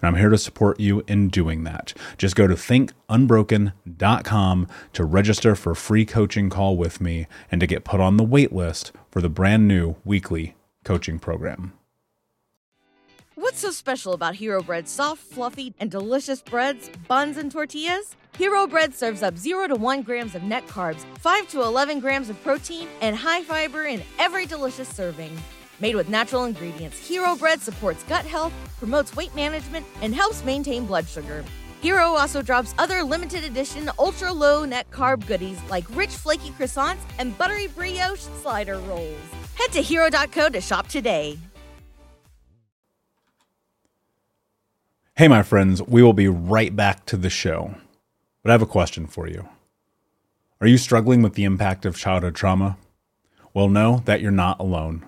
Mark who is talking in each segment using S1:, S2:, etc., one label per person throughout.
S1: and I'm here to support you in doing that. Just go to thinkunbroken.com to register for a free coaching call with me and to get put on the wait list for the brand new weekly coaching program.
S2: What's so special about Hero Bread's soft, fluffy, and delicious breads, buns, and tortillas? Hero Bread serves up 0 to 1 grams of net carbs, 5 to 11 grams of protein, and high fiber in every delicious serving. Made with natural ingredients, Hero Bread supports gut health, promotes weight management, and helps maintain blood sugar. Hero also drops other limited edition ultra low net carb goodies like rich flaky croissants and buttery brioche slider rolls. Head to hero.co to shop today.
S1: Hey, my friends, we will be right back to the show. But I have a question for you. Are you struggling with the impact of childhood trauma? Well, know that you're not alone.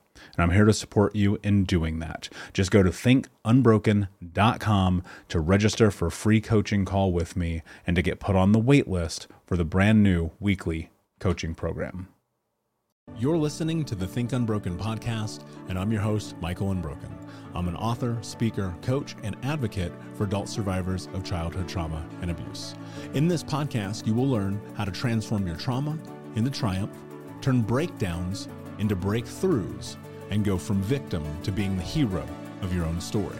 S1: and I'm here to support you in doing that. Just go to thinkunbroken.com to register for a free coaching call with me and to get put on the wait list for the brand new weekly coaching program. You're listening to the Think Unbroken podcast, and I'm your host, Michael Unbroken. I'm an author, speaker, coach, and advocate for adult survivors of childhood trauma and abuse. In this podcast, you will learn how to transform your trauma into triumph, turn breakdowns into breakthroughs, and go from victim to being the hero of your own story.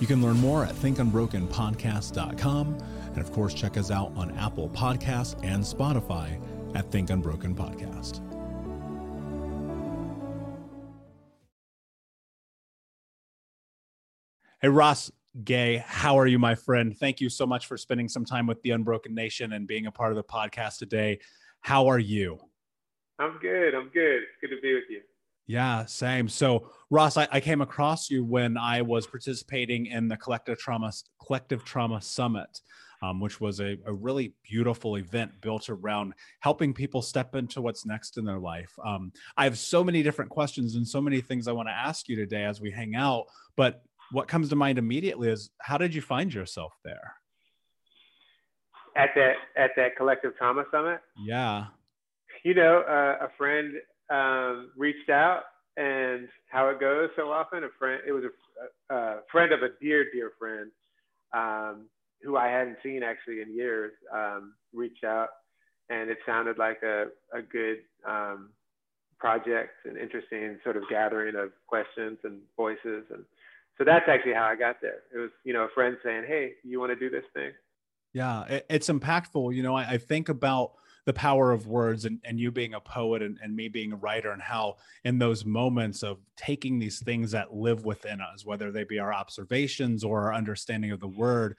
S1: You can learn more at thinkunbrokenpodcast.com, and of course, check us out on Apple Podcasts and Spotify at Think Unbroken Podcast. Hey, Ross Gay, how are you, my friend? Thank you so much for spending some time with the Unbroken Nation and being a part of the podcast today. How are you?
S3: I'm good. I'm good. It's good to be with you.
S1: Yeah, same. So, Ross, I, I, came across you when I was participating in the collective trauma collective trauma summit, um, which was a, a, really beautiful event built around helping people step into what's next in their life. Um, I have so many different questions and so many things I want to ask you today as we hang out. But what comes to mind immediately is how did you find yourself there?
S3: At that at that collective trauma summit.
S1: Yeah.
S3: You know, uh, a friend um, reached out, and how it goes so often, a friend. It was a, a friend of a dear, dear friend um, who I hadn't seen actually in years. Um, reached out, and it sounded like a a good um, project, an interesting sort of gathering of questions and voices and so that's actually how I got there. It was, you know, a friend saying, Hey, you want to do this thing?
S1: Yeah, it's impactful. You know, I, I think about the power of words and, and you being a poet and, and me being a writer and how in those moments of taking these things that live within us, whether they be our observations or our understanding of the word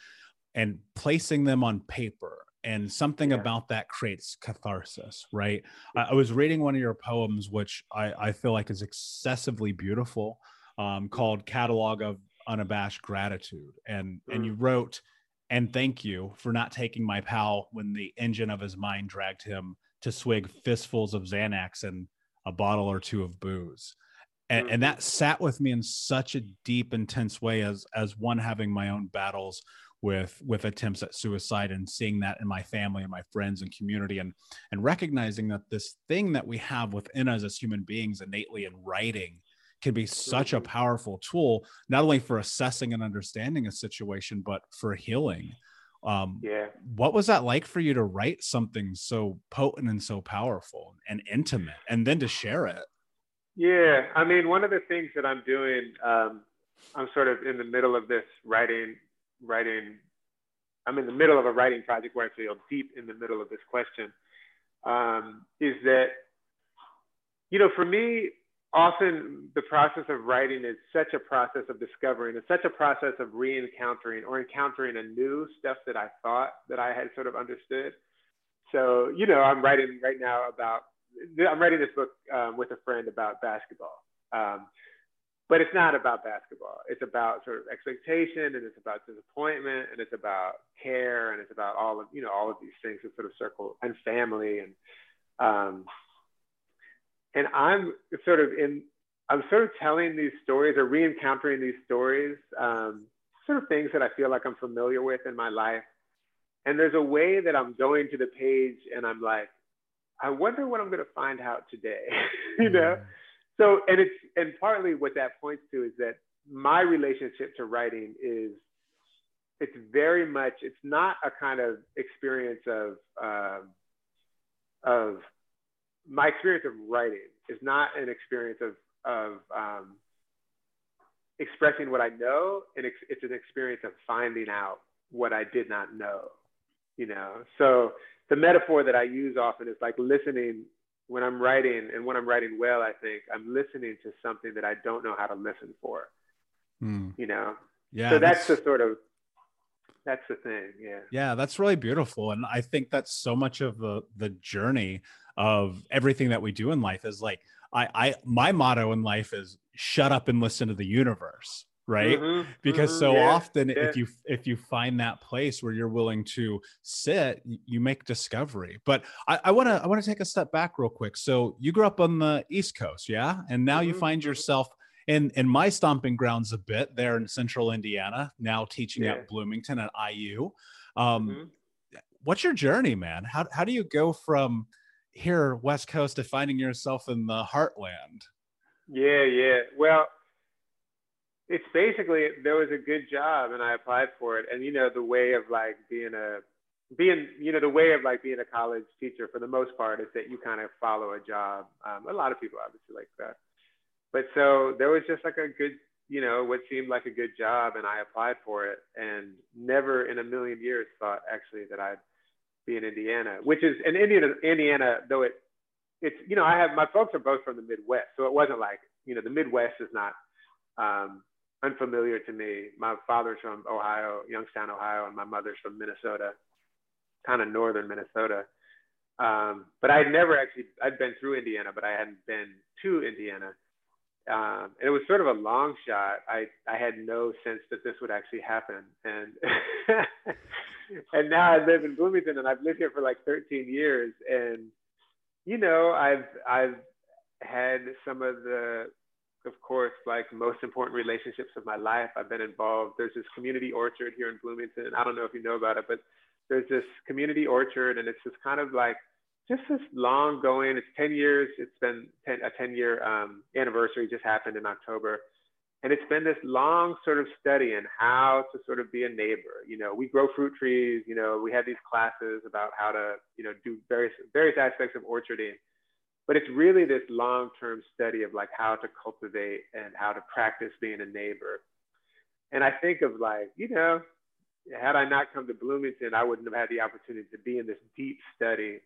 S1: and placing them on paper and something yeah. about that creates catharsis right I, I, was reading one of your poems which I, I feel like is excessively beautiful um, called Catalog of Unabashed Gratitude. And, mm. and you wrote, and thank you for not taking my pal when the engine of his mind dragged him to swig fistfuls of Xanax and a bottle or two of booze. And, and that sat with me in such a deep, intense way as as one having my own battles with with attempts at suicide and seeing that in my family and my friends and community and and recognizing that this thing that we have within us as human beings innately in writing can be such a powerful tool, not only for assessing and understanding a situation, but for healing. Um,
S3: yeah.
S1: What was that like for you to write something so potent and so powerful and intimate, and then to share it?
S3: Yeah, I mean, one of the things that I'm doing, um, I'm sort of in the middle of this writing, writing. I'm in the middle of a writing project where I feel deep in the middle of this question. Um, is that, you know, for me, often the process of writing is such a process of discovering, it's such a process of re-encountering or encountering a new stuff that I thought that I had sort of understood. So, you know, I'm writing right now about, I'm writing this book um, with a friend about basketball. Um, but it's not about basketball. It's about sort of expectation and it's about disappointment and it's about care and it's about all of, you know, all of these things that sort of circle and family and, um, and I'm sort of in, I'm sort of telling these stories or re-encountering these stories, um, sort of things that I feel like I'm familiar with in my life. And there's a way that I'm going to the page and I'm like, I wonder what I'm going to find out today, you know? So, and it's, and partly what that points to is that my relationship to writing is, it's very much, it's not a kind of experience of, um, of my experience of writing is not an experience of of um, expressing what I know, and it's, it's an experience of finding out what I did not know. You know, so the metaphor that I use often is like listening when I'm writing, and when I'm writing well, I think I'm listening to something that I don't know how to listen for. Mm. You know,
S1: yeah.
S3: So that's, that's the sort of that's the thing yeah
S1: yeah that's really beautiful and i think that's so much of the the journey of everything that we do in life is like I, I my motto in life is shut up and listen to the universe right mm-hmm, because mm-hmm, so yeah, often yeah. if you if you find that place where you're willing to sit you make discovery but i want to i want to take a step back real quick so you grew up on the east coast yeah and now mm-hmm, you find mm-hmm. yourself in in my stomping grounds a bit there in central indiana now teaching yeah. at bloomington at iu um, mm-hmm. what's your journey man how, how do you go from here West Coast to finding yourself in the heartland.
S3: Yeah, yeah. Well, it's basically there was a good job and I applied for it. And you know, the way of like being a being you know the way of like being a college teacher for the most part is that you kind of follow a job. Um, a lot of people obviously like that, but so there was just like a good you know what seemed like a good job, and I applied for it, and never in a million years thought actually that I'd be in Indiana, which is in Indiana. Indiana, though it it's you know I have my folks are both from the Midwest, so it wasn't like you know the Midwest is not um, unfamiliar to me. My father's from Ohio, Youngstown, Ohio, and my mother's from Minnesota, kind of northern Minnesota. Um, but I'd never actually, I'd been through Indiana, but I hadn't been to Indiana. Um, and it was sort of a long shot. I, I had no sense that this would actually happen. And, and now I live in Bloomington and I've lived here for like 13 years. And, you know, I've, I've had some of the of course, like most important relationships of my life. I've been involved. There's this community orchard here in Bloomington. I don't know if you know about it, but there's this community orchard, and it's just kind of like just this long going. It's 10 years. It's been 10, a 10 year um, anniversary just happened in October. And it's been this long sort of study in how to sort of be a neighbor. You know, we grow fruit trees. You know, we have these classes about how to, you know, do various various aspects of orcharding but it's really this long-term study of like how to cultivate and how to practice being a neighbor and i think of like you know had i not come to bloomington i wouldn't have had the opportunity to be in this deep study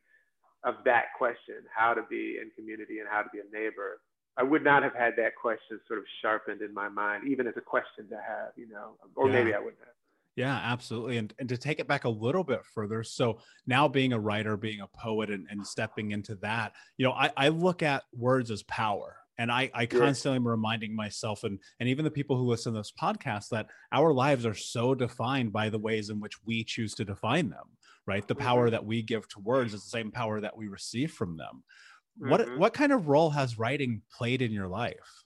S3: of that question how to be in community and how to be a neighbor i would not have had that question sort of sharpened in my mind even as a question to have you know or yeah. maybe i wouldn't have
S1: yeah, absolutely. And, and to take it back a little bit further. So now being a writer, being a poet and, and stepping into that, you know, I, I look at words as power. And I, I constantly am reminding myself and, and even the people who listen to this podcast that our lives are so defined by the ways in which we choose to define them, right? The power mm-hmm. that we give to words is the same power that we receive from them. Mm-hmm. What what kind of role has writing played in your life?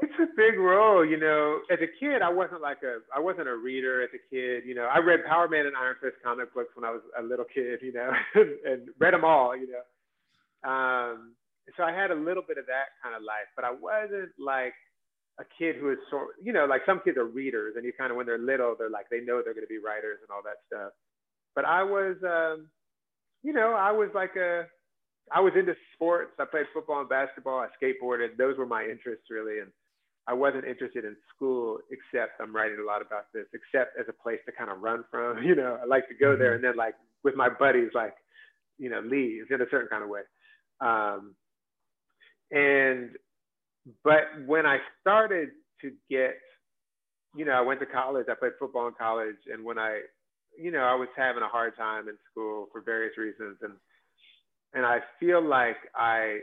S3: It's a big role, you know. As a kid, I wasn't like a I wasn't a reader as a kid, you know. I read Power Man and Iron Fist comic books when I was a little kid, you know, and read them all, you know. Um, so I had a little bit of that kind of life, but I wasn't like a kid who is sort, you know, like some kids are readers, and you kind of when they're little, they're like they know they're going to be writers and all that stuff. But I was, um, you know, I was like a I was into sports. I played football and basketball. I skateboarded. Those were my interests really, and I wasn't interested in school, except I'm writing a lot about this, except as a place to kind of run from. You know, I like to go there mm-hmm. and then like with my buddies, like, you know, leave in a certain kind of way. Um, and, but when I started to get, you know, I went to college, I played football in college. And when I, you know, I was having a hard time in school for various reasons. And, and I feel like I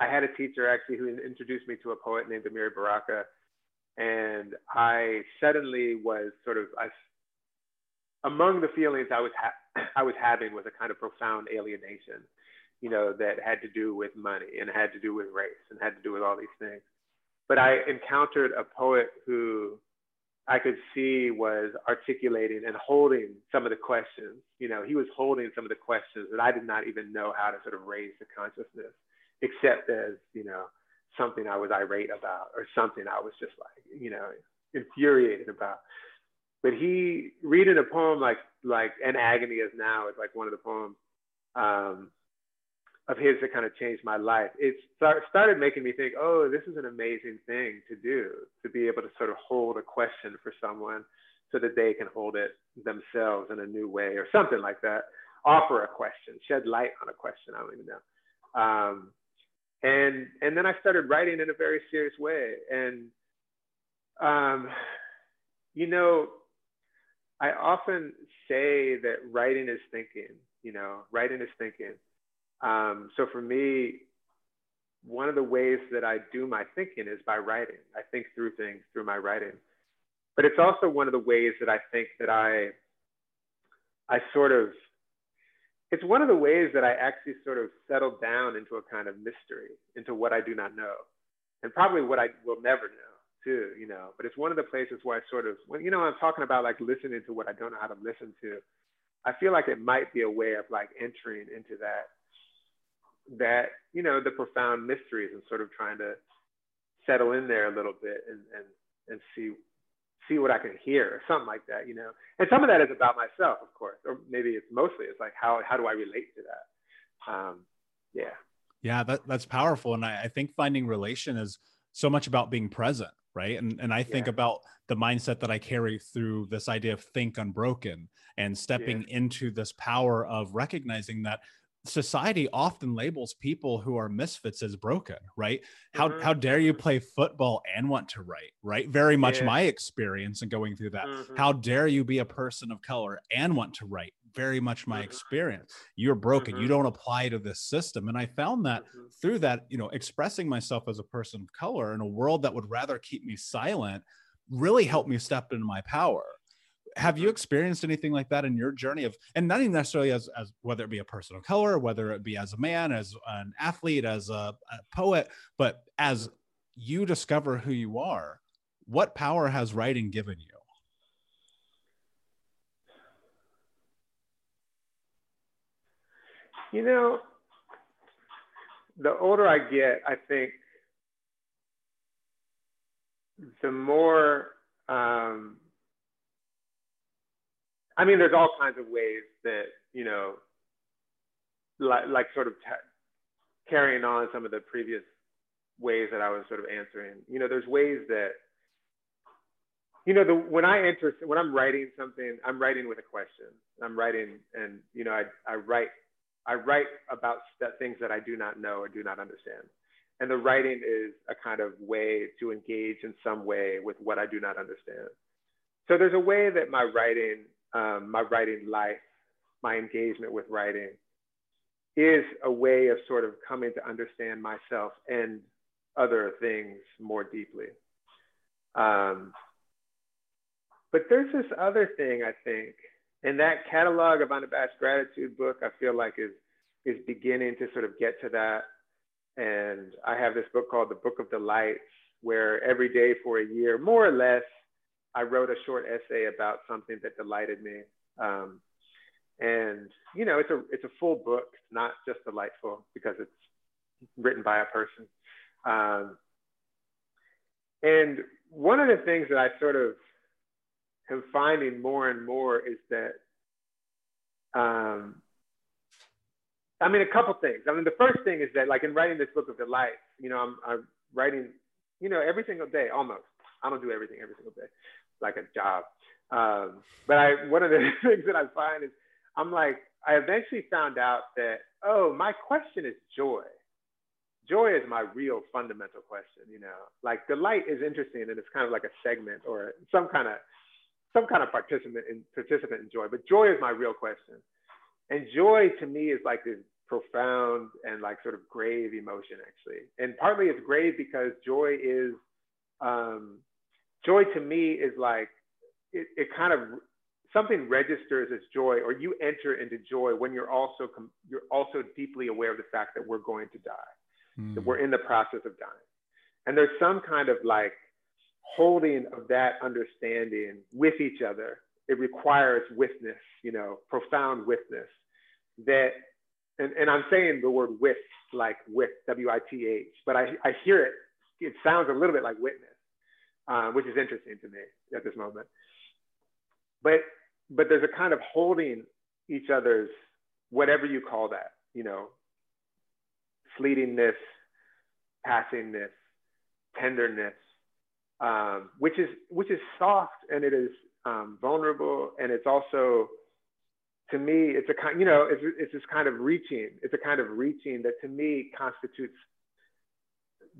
S3: I had a teacher actually who introduced me to a poet named Amiri Baraka. And I suddenly was sort of, I, among the feelings I was, ha- I was having was a kind of profound alienation, you know, that had to do with money and had to do with race and had to do with all these things. But I encountered a poet who I could see was articulating and holding some of the questions. You know, he was holding some of the questions that I did not even know how to sort of raise the consciousness except as you know something I was irate about or something I was just like you know infuriated about. But he reading a poem like like "An Agony Is Now" is like one of the poems um, of his that kind of changed my life. It start, started making me think, oh, this is an amazing thing to do to be able to sort of hold a question for someone so that they can hold it themselves in a new way or something like that. Offer a question, shed light on a question. I don't even know. Um, and and then I started writing in a very serious way. And um, you know, I often say that writing is thinking. You know, writing is thinking. Um, so for me, one of the ways that I do my thinking is by writing. I think through things through my writing. But it's also one of the ways that I think that I I sort of it's one of the ways that I actually sort of settled down into a kind of mystery, into what I do not know, and probably what I will never know too, you know. But it's one of the places where I sort of, when you know, I'm talking about like listening to what I don't know how to listen to. I feel like it might be a way of like entering into that that you know the profound mysteries and sort of trying to settle in there a little bit and and and see see what I can hear or something like that, you know. And some of that is about myself, of course, or maybe it's mostly it's like how how do I relate to that? Um, yeah.
S1: Yeah, that that's powerful, and I, I think finding relation is so much about being present, right? And and I think yeah. about the mindset that I carry through this idea of think unbroken and stepping yeah. into this power of recognizing that society often labels people who are misfits as broken right how mm-hmm. how dare you play football and want to write right very much yeah. my experience in going through that mm-hmm. how dare you be a person of color and want to write very much my mm-hmm. experience you're broken you mm-hmm. don't apply to this system and i found that mm-hmm. through that you know expressing myself as a person of color in a world that would rather keep me silent really helped me step into my power have you experienced anything like that in your journey of and not even necessarily as, as whether it be a person of color whether it be as a man as an athlete as a, a poet but as you discover who you are what power has writing given you?
S3: You know the older i get i think the more um, I mean, there's all kinds of ways that, you know, like, like sort of carrying on some of the previous ways that I was sort of answering. You know, there's ways that, you know, the, when I enter, when I'm writing something, I'm writing with a question. I'm writing, and you know, I, I write, I write about st- things that I do not know or do not understand. And the writing is a kind of way to engage in some way with what I do not understand. So there's a way that my writing um, my writing life, my engagement with writing, is a way of sort of coming to understand myself and other things more deeply. Um, but there's this other thing I think, and that catalog of unabashed gratitude book, I feel like is is beginning to sort of get to that. And I have this book called The Book of Delights, where every day for a year, more or less, I wrote a short essay about something that delighted me. Um, and you know, it's a it's a full book, not just delightful because it's written by a person. Um, and one of the things that I sort of am finding more and more is that, um, I mean, a couple things. I mean, the first thing is that, like in writing this book of delight, you know, I'm, I'm writing, you know, every single day almost. I don't do everything every single day, like a job. Um, but I, one of the things that I find is I'm like, I eventually found out that, oh, my question is joy. Joy is my real fundamental question, you know, like delight is interesting and it's kind of like a segment or some kind of, some kind of participant in participant in joy, but joy is my real question. And joy to me is like this profound and like sort of grave emotion actually. And partly it's grave because joy is um, joy to me is like it, it kind of something registers as joy or you enter into joy when you're also com- you're also deeply aware of the fact that we're going to die mm. that we're in the process of dying. And there's some kind of like holding of that understanding with each other. It requires witness you know profound witness that and, and i'm saying the word with like with w-i-t-h but i, I hear it it sounds a little bit like witness uh, which is interesting to me at this moment. But but there's a kind of holding each other's whatever you call that, you know, fleetingness, passingness, tenderness, um, which is which is soft and it is um, vulnerable and it's also to me it's a kind you know it's, it's this kind of reaching it's a kind of reaching that to me constitutes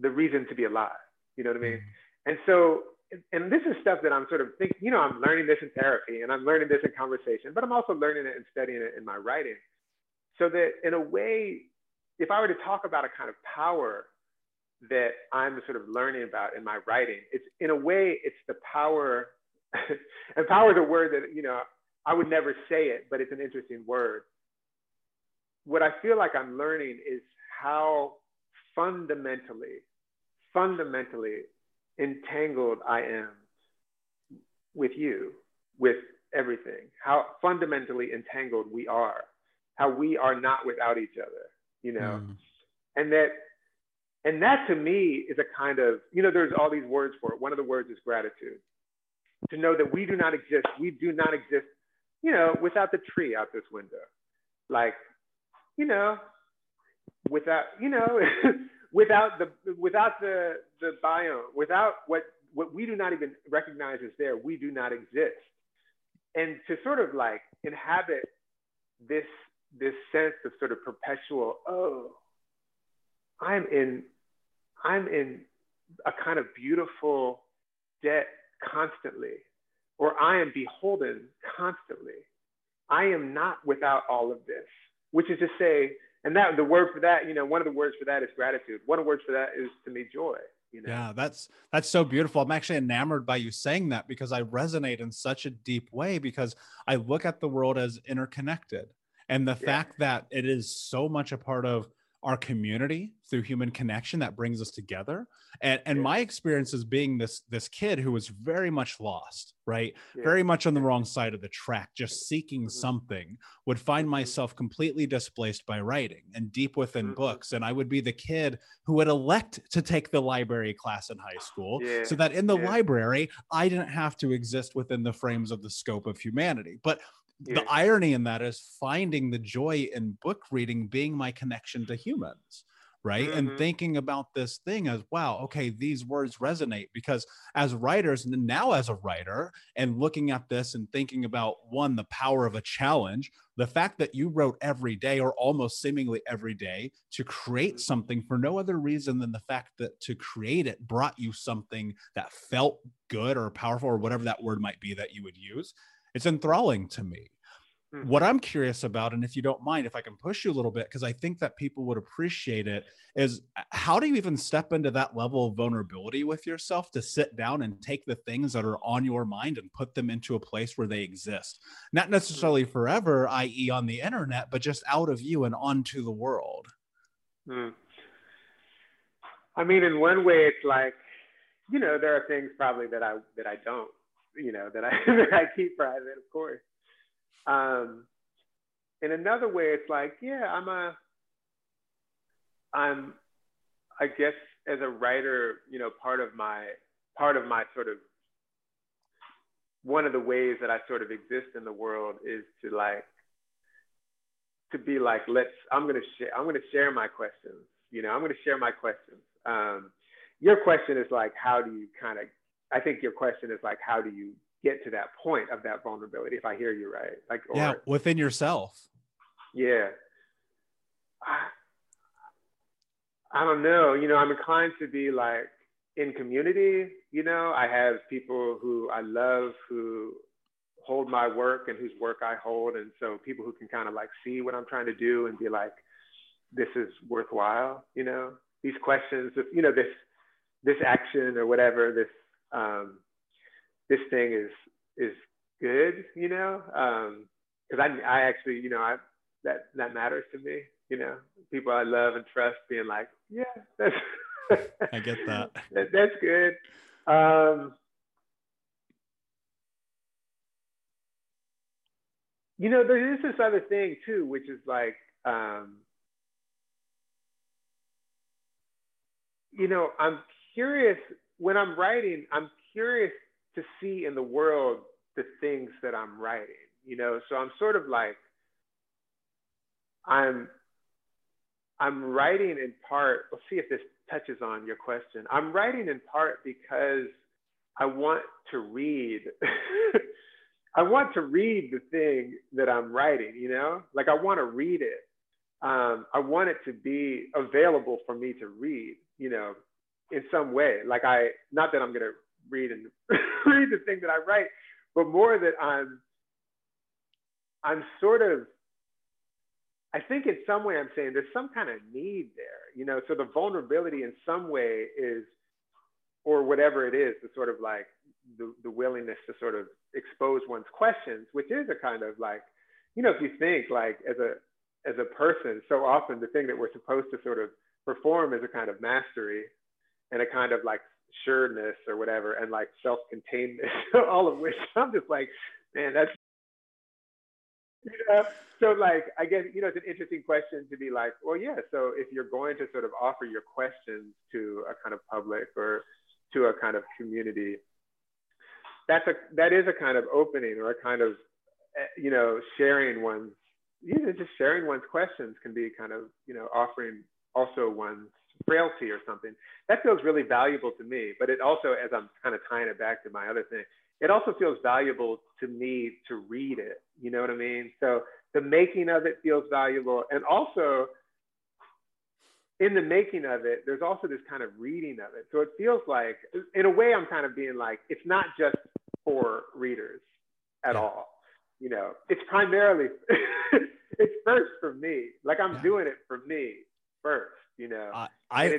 S3: the reason to be alive you know what i mean mm-hmm. And so, and this is stuff that I'm sort of thinking, you know, I'm learning this in therapy and I'm learning this in conversation, but I'm also learning it and studying it in my writing. So that in a way, if I were to talk about a kind of power that I'm sort of learning about in my writing, it's in a way, it's the power, and power is a word that, you know, I would never say it, but it's an interesting word. What I feel like I'm learning is how fundamentally, fundamentally entangled I am with you, with everything, how fundamentally entangled we are, how we are not without each other, you know, mm. and that, and that to me is a kind of, you know, there's all these words for it. One of the words is gratitude. To know that we do not exist, we do not exist, you know, without the tree out this window. Like, you know, without, you know, without the without the the biome, without what what we do not even recognize is there, we do not exist. And to sort of like inhabit this this sense of sort of perpetual, oh, I'm in I'm in a kind of beautiful debt constantly, or I am beholden constantly. I am not without all of this, which is to say, and that the word for that, you know, one of the words for that is gratitude. One of the words for that is to me joy. You know?
S1: Yeah, that's that's so beautiful. I'm actually enamored by you saying that because I resonate in such a deep way because I look at the world as interconnected. And the yeah. fact that it is so much a part of our community through human connection that brings us together and and yeah. my experience is being this this kid who was very much lost right yeah. very much on the wrong side of the track just seeking mm-hmm. something would find mm-hmm. myself completely displaced by writing and deep within mm-hmm. books and i would be the kid who would elect to take the library class in high school yeah. so that in the library i didn't have to exist within the frames of the scope of humanity but the irony in that is finding the joy in book reading being my connection to humans right mm-hmm. and thinking about this thing as wow okay these words resonate because as writers and now as a writer and looking at this and thinking about one the power of a challenge the fact that you wrote every day or almost seemingly every day to create mm-hmm. something for no other reason than the fact that to create it brought you something that felt good or powerful or whatever that word might be that you would use it's enthralling to me. Mm-hmm. What I'm curious about, and if you don't mind, if I can push you a little bit, because I think that people would appreciate it, is uh, how do you even step into that level of vulnerability with yourself to sit down and take the things that are on your mind and put them into a place where they exist? Not mm-hmm. necessarily forever, i.e., on the internet, but just out of you and onto the world. Mm.
S3: I mean, in one way, it's like, you know, there are things probably that I that I don't you know, that I that I keep private, of course. Um, in another way, it's like, yeah, I'm a, I'm, I guess as a writer, you know, part of my part of my sort of one of the ways that I sort of exist in the world is to like to be like, let's I'm gonna share I'm gonna share my questions. You know, I'm gonna share my questions. Um, your question is like, how do you kind of I think your question is like, how do you get to that point of that vulnerability? If I hear you right, like,
S1: or, yeah, within yourself.
S3: Yeah. I, I don't know. You know, I'm inclined to be like in community. You know, I have people who I love who hold my work and whose work I hold, and so people who can kind of like see what I'm trying to do and be like, this is worthwhile. You know, these questions, of, you know, this this action or whatever, this um, this thing is is good, you know, because um, I I actually you know I that that matters to me, you know, people I love and trust being like, yeah, that's
S1: I get that.
S3: that that's good. Um, you know, there is this other thing too, which is like, um, you know, I'm curious when I'm writing, I'm curious to see in the world the things that I'm writing, you know. So I'm sort of like I'm I'm writing in part. Let's see if this touches on your question. I'm writing in part because I want to read. I want to read the thing that I'm writing, you know, like I want to read it. Um, I want it to be available for me to read, you know, in some way. Like I, not that I'm gonna read and read the thing that I write, but more that I'm, I'm sort of, I think in some way I'm saying there's some kind of need there, you know. So the vulnerability in some way is, or whatever it is, the sort of like the, the willingness to sort of expose one's questions, which is a kind of like, you know, if you think like as a as a person, so often the thing that we're supposed to sort of perform is a kind of mastery and a kind of like sureness or whatever and like self-containedness all of which i'm just like Man, that's you know, so like I guess you know it's an interesting question to be like, well, yeah. So if you're going to sort of offer your questions to a kind of public or to a kind of community, that's a that is a kind of opening or a kind of eh, you know sharing one's you know just sharing one's questions can be kind of you know offering also one's frailty or something. That feels really valuable to me but it also as i'm kind of tying it back to my other thing it also feels valuable to me to read it you know what i mean? So the making of it feels valuable and also in the making of it there's also this kind of reading of it. So it feels like in a way i'm kind of being like it's not just for readers at yeah. all you know? It's primarily it's first for me. Like i'm yeah. doing it for me first you know
S1: i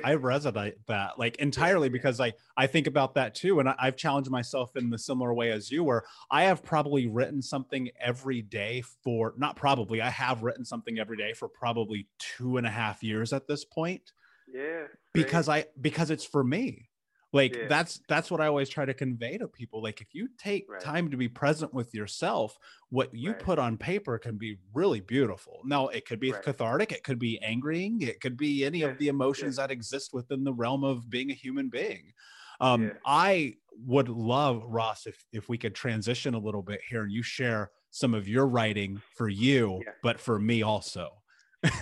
S1: i resonate that like entirely because i i think about that too and I, i've challenged myself in the similar way as you where i have probably written something every day for not probably i have written something every day for probably two and a half years at this point
S3: yeah
S1: because i because it's for me like yeah. that's that's what i always try to convey to people like if you take right. time to be present with yourself what you right. put on paper can be really beautiful now it could be right. cathartic it could be angering it could be any yeah. of the emotions yeah. that exist within the realm of being a human being um, i would love ross if if we could transition a little bit here and you share some of your writing for you but for me also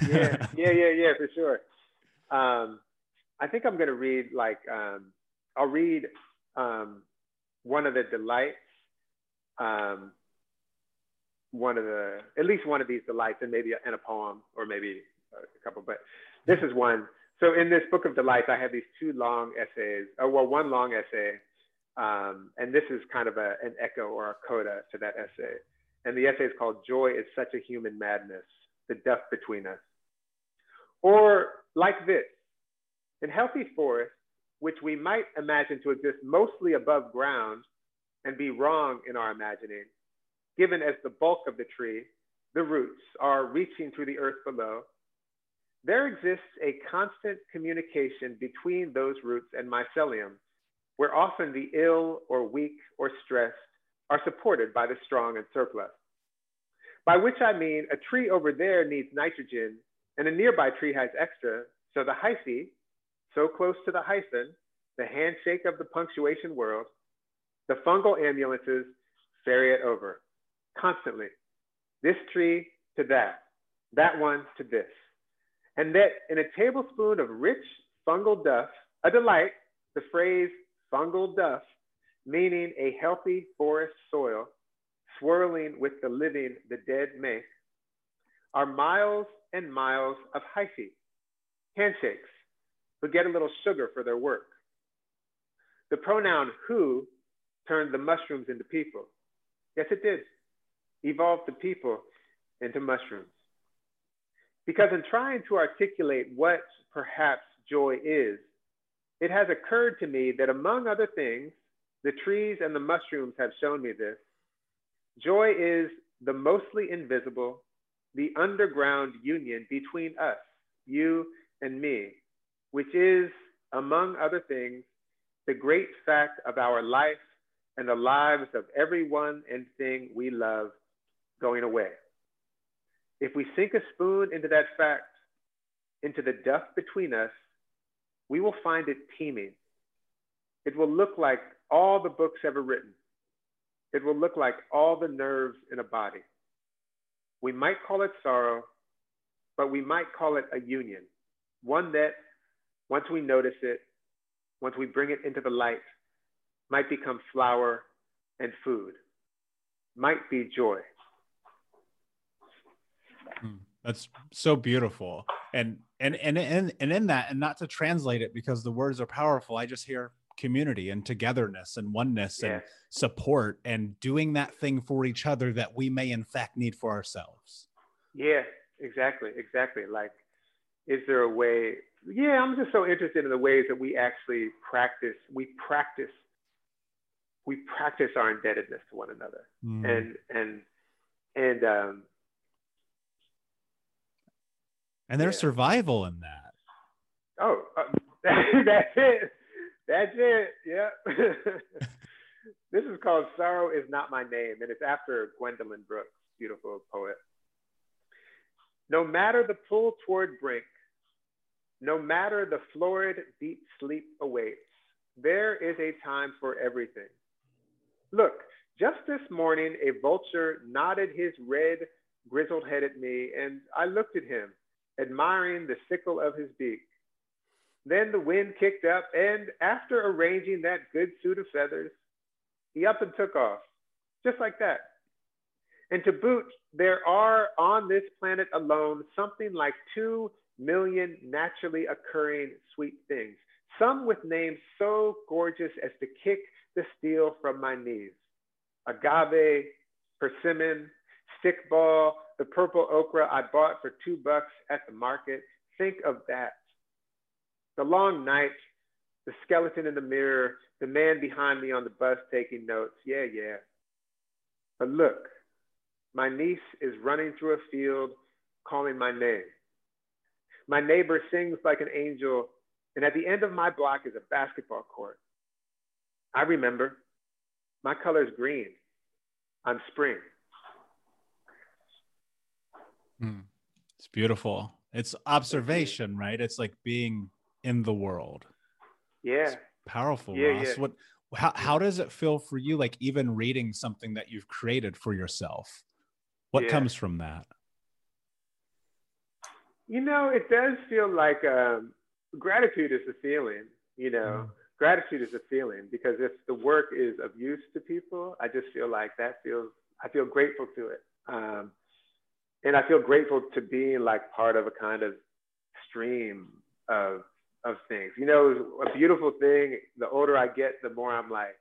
S3: yeah yeah yeah yeah for sure um, i think i'm going to read like um, I'll read um, one of the delights, um, one of the, at least one of these delights, and maybe in a poem or maybe a couple, but this is one. So in this book of delights, I have these two long essays, or well, one long essay, um, and this is kind of a, an echo or a coda to that essay. And the essay is called Joy is Such a Human Madness, the Duff Between Us. Or like this, in healthy forests, which we might imagine to exist mostly above ground and be wrong in our imagining, given as the bulk of the tree, the roots, are reaching through the earth below, there exists a constant communication between those roots and mycelium, where often the ill or weak or stressed are supported by the strong and surplus. By which I mean a tree over there needs nitrogen and a nearby tree has extra, so the hyphae, so close to the hyphen, the handshake of the punctuation world, the fungal ambulances ferry it over constantly. This tree to that, that one to this. And that in a tablespoon of rich fungal duff, a delight, the phrase fungal duff, meaning a healthy forest soil, swirling with the living the dead make, are miles and miles of hyphae, handshakes, who get a little sugar for their work. The pronoun who turned the mushrooms into people. Yes, it did. Evolved the people into mushrooms. Because in trying to articulate what perhaps joy is, it has occurred to me that among other things, the trees and the mushrooms have shown me this. Joy is the mostly invisible, the underground union between us, you and me, which is, among other things, the great fact of our life and the lives of everyone and thing we love going away. If we sink a spoon into that fact, into the duff between us, we will find it teeming. It will look like all the books ever written. It will look like all the nerves in a body. We might call it sorrow, but we might call it a union, one that once we notice it, once we bring it into the light, might become flower and food, might be joy.
S1: Hmm, that's so beautiful. And and and and and in that, and not to translate it because the words are powerful, I just hear community and togetherness and oneness yeah. and support and doing that thing for each other that we may in fact need for ourselves.
S3: Yeah, exactly, exactly. Like, is there a way yeah, I'm just so interested in the ways that we actually practice. We practice. We practice our indebtedness to one another, mm. and and and um,
S1: and there's yeah. survival in that.
S3: Oh, uh, that's it. That's it. Yeah. This is called Sorrow is Not My Name, and it's after Gwendolyn Brooks, beautiful poet. No matter the pull toward brink, no matter the florid deep sleep awaits, there is a time for everything. Look, just this morning, a vulture nodded his red, grizzled head at me, and I looked at him, admiring the sickle of his beak. Then the wind kicked up, and after arranging that good suit of feathers, he up and took off, just like that. And to boot, there are on this planet alone something like two million naturally occurring sweet things, some with names so gorgeous as to kick the steel from my knees. Agave, persimmon, stickball, the purple okra I bought for two bucks at the market. Think of that. The long night, the skeleton in the mirror, the man behind me on the bus taking notes. Yeah, yeah. But look, my niece is running through a field calling my name. My neighbor sings like an angel, and at the end of my block is a basketball court. I remember. My color is green. I'm spring.
S1: Mm. It's beautiful. It's observation, right? It's like being in the world.
S3: Yeah.
S1: It's powerful,
S3: yeah,
S1: Ross.
S3: Yeah.
S1: What how, how does it feel for you like even reading something that you've created for yourself? What
S3: Yeah.
S1: comes from that?
S3: You know, it does feel like um, gratitude is a feeling, you know,
S1: Mm.
S3: gratitude is a feeling because if the work is of use to people, I just feel like that feels, I feel grateful to it. Um, and I feel grateful to being like part of a kind of stream of, of things. You know, a beautiful thing, the older I get, the more I'm like,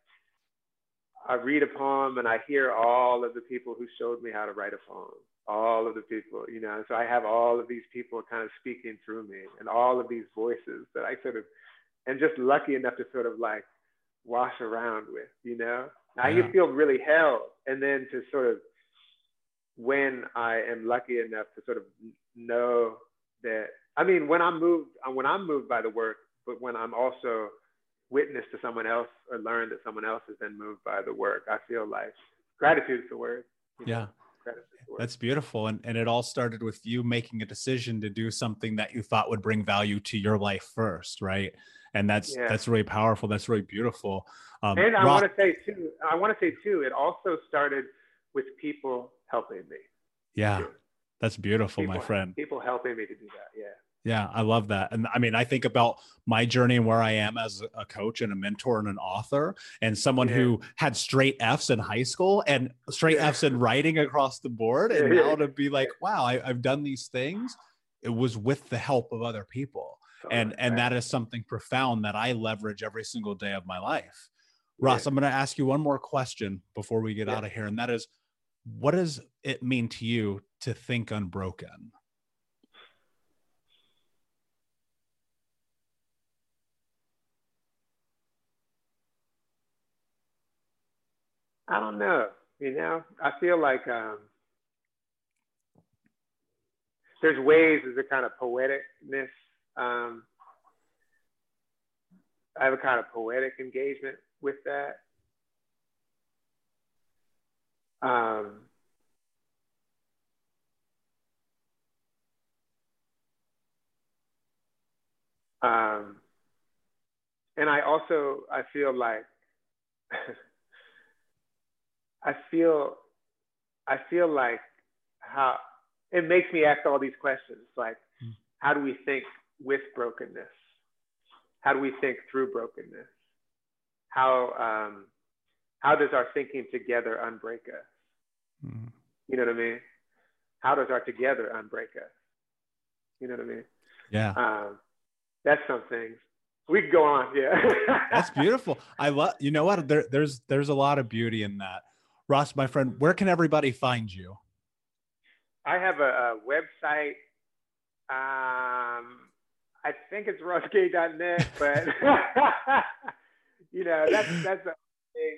S3: I read a poem and I hear all of the people who showed me how to write a poem, all of the people, you know. And So I have all of these people kind of speaking through me and all of these voices that I sort of am just lucky enough to sort of like wash around with, you know. I
S1: Yeah.
S3: feel really held. And then to sort of, when I am lucky enough to sort of know that, I mean, when I'm moved, uh, when I'm moved by the work, but when I'm also witness to someone else or learn that someone else has been moved by the work, I feel like gratitude is the word. you know,
S1: Yeah.
S3: Gratitude is the word.
S1: That's beautiful. And, and it all started with you making a decision to do something that you thought would bring value to your life first, right? And that's
S3: Yeah.
S1: that's really powerful. That's really beautiful. Um,
S3: And I want to say too, I want to say too, it also started with people helping me.
S1: yeah, that's beautiful, my friend.
S3: People helping me to do that. Yeah.
S1: Yeah, I love that. And I mean, I think about my journey and where I am as a coach and a mentor and an author and someone
S3: Yeah.
S1: who had straight F's in high school and straight
S3: Yeah.
S1: F's in writing across the board. And now to be like, wow, I, I've done these things. It was with the help of other people.
S3: So
S1: And and that is something profound that I leverage every single day of my life. Ross,
S3: Yeah.
S1: I'm going to ask you one more question before we get out of here. And that is, what does it mean to you to think unbroken?
S3: I don't know. You know, I feel like um, there's ways, there's a kind of poeticness. Um, I have a kind of poetic engagement with that. Um, um, and I also I feel like I feel I feel like how it makes me ask all these questions like
S1: Mm.
S3: how do we think with brokenness? How do we think through brokenness? How um, how does our thinking together unbreak us?
S1: Mm.
S3: You know what I mean? How does our together unbreak us? You know what I mean?
S1: Yeah.
S3: Um, that's something. We could go on, yeah.
S1: That's beautiful. I love. You know what? There, there's there's a lot of beauty in that. Ross, my friend, where can everybody find you?
S3: I have a, a website. Um, I think it's rossgay.net, but you know that's that's a,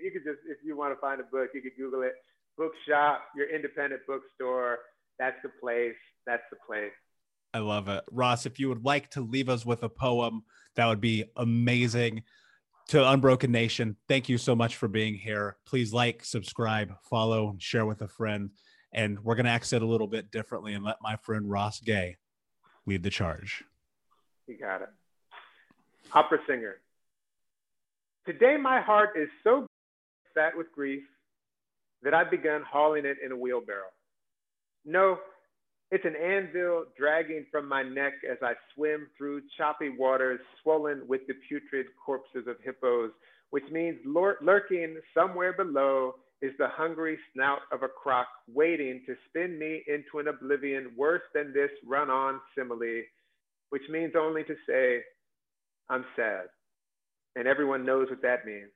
S3: you could just if you want to find a book, you could Google it. Bookshop, your independent bookstore. That's the place. That's the place.
S1: I love it. Ross, if you would like to leave us with a poem, that would be amazing. To Unbroken Nation, thank you so much for being here. Please like, subscribe, follow, share with a friend. And we're going to exit a little bit differently and let my friend Ross Gay lead the charge.
S3: You got it. Opera singer. Today, my heart is so fat with grief that I've begun hauling it in a wheelbarrow. No, it's an anvil dragging from my neck as I swim through choppy waters swollen with the putrid corpses of hippos, which means lur- lurking somewhere below is the hungry snout of a croc waiting to spin me into an oblivion worse than this run on simile, which means only to say, I'm sad. And everyone knows what that means.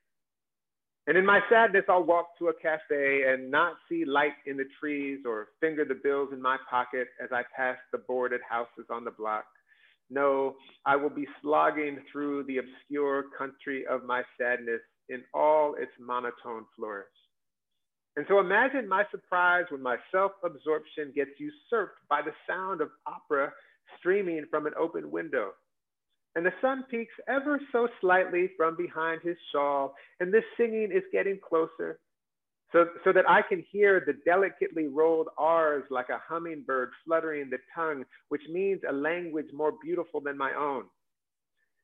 S3: And in my sadness, I'll walk to a cafe and not see light in the trees or finger the bills in my pocket as I pass the boarded houses on the block. No, I will be slogging through the obscure country of my sadness in all its monotone flourish. And so imagine my surprise when my self absorption gets usurped by the sound of opera streaming from an open window and the sun peeks ever so slightly from behind his shawl, and this singing is getting closer, so, so that I can hear the delicately rolled R's like a hummingbird fluttering the tongue, which means a language more beautiful than my own.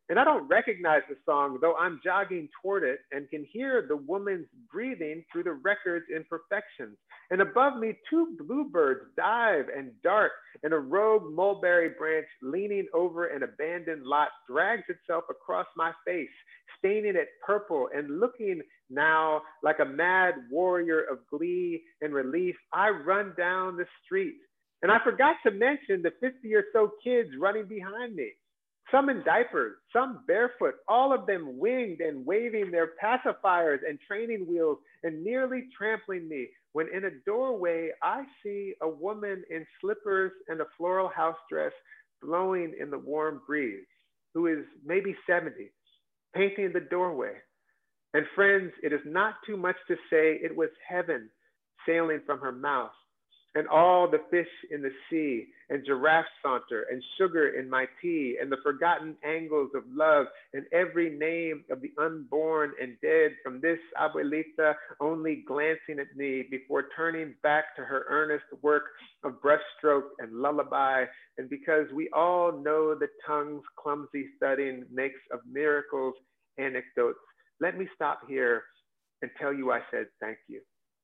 S3: And I don't recognize the song, though I'm jogging toward it and can hear the woman's breathing through the record's imperfections. And above me, two bluebirds dive and dart, and a rogue mulberry branch leaning over an abandoned lot drags itself across my face, staining it purple and looking now like a mad warrior of glee and relief. I run down the street. And I forgot to mention the 50 or so kids running behind me some in diapers, some barefoot, all of them winged and waving their pacifiers and training wheels and nearly trampling me. When in a doorway, I see a woman in slippers and a floral house dress blowing in the warm breeze, who is maybe 70, painting the doorway. And friends, it is not too much to say it was heaven sailing from her mouth and all the fish in the sea, and giraffe saunter, and sugar in my tea, and the forgotten angles of love, and every name of the unborn and dead from this abuelita only glancing at me before turning back to her earnest work of brushstroke and lullaby. And because we all know the tongue's clumsy studying makes of miracles anecdotes, let me stop here and tell you I said thank you.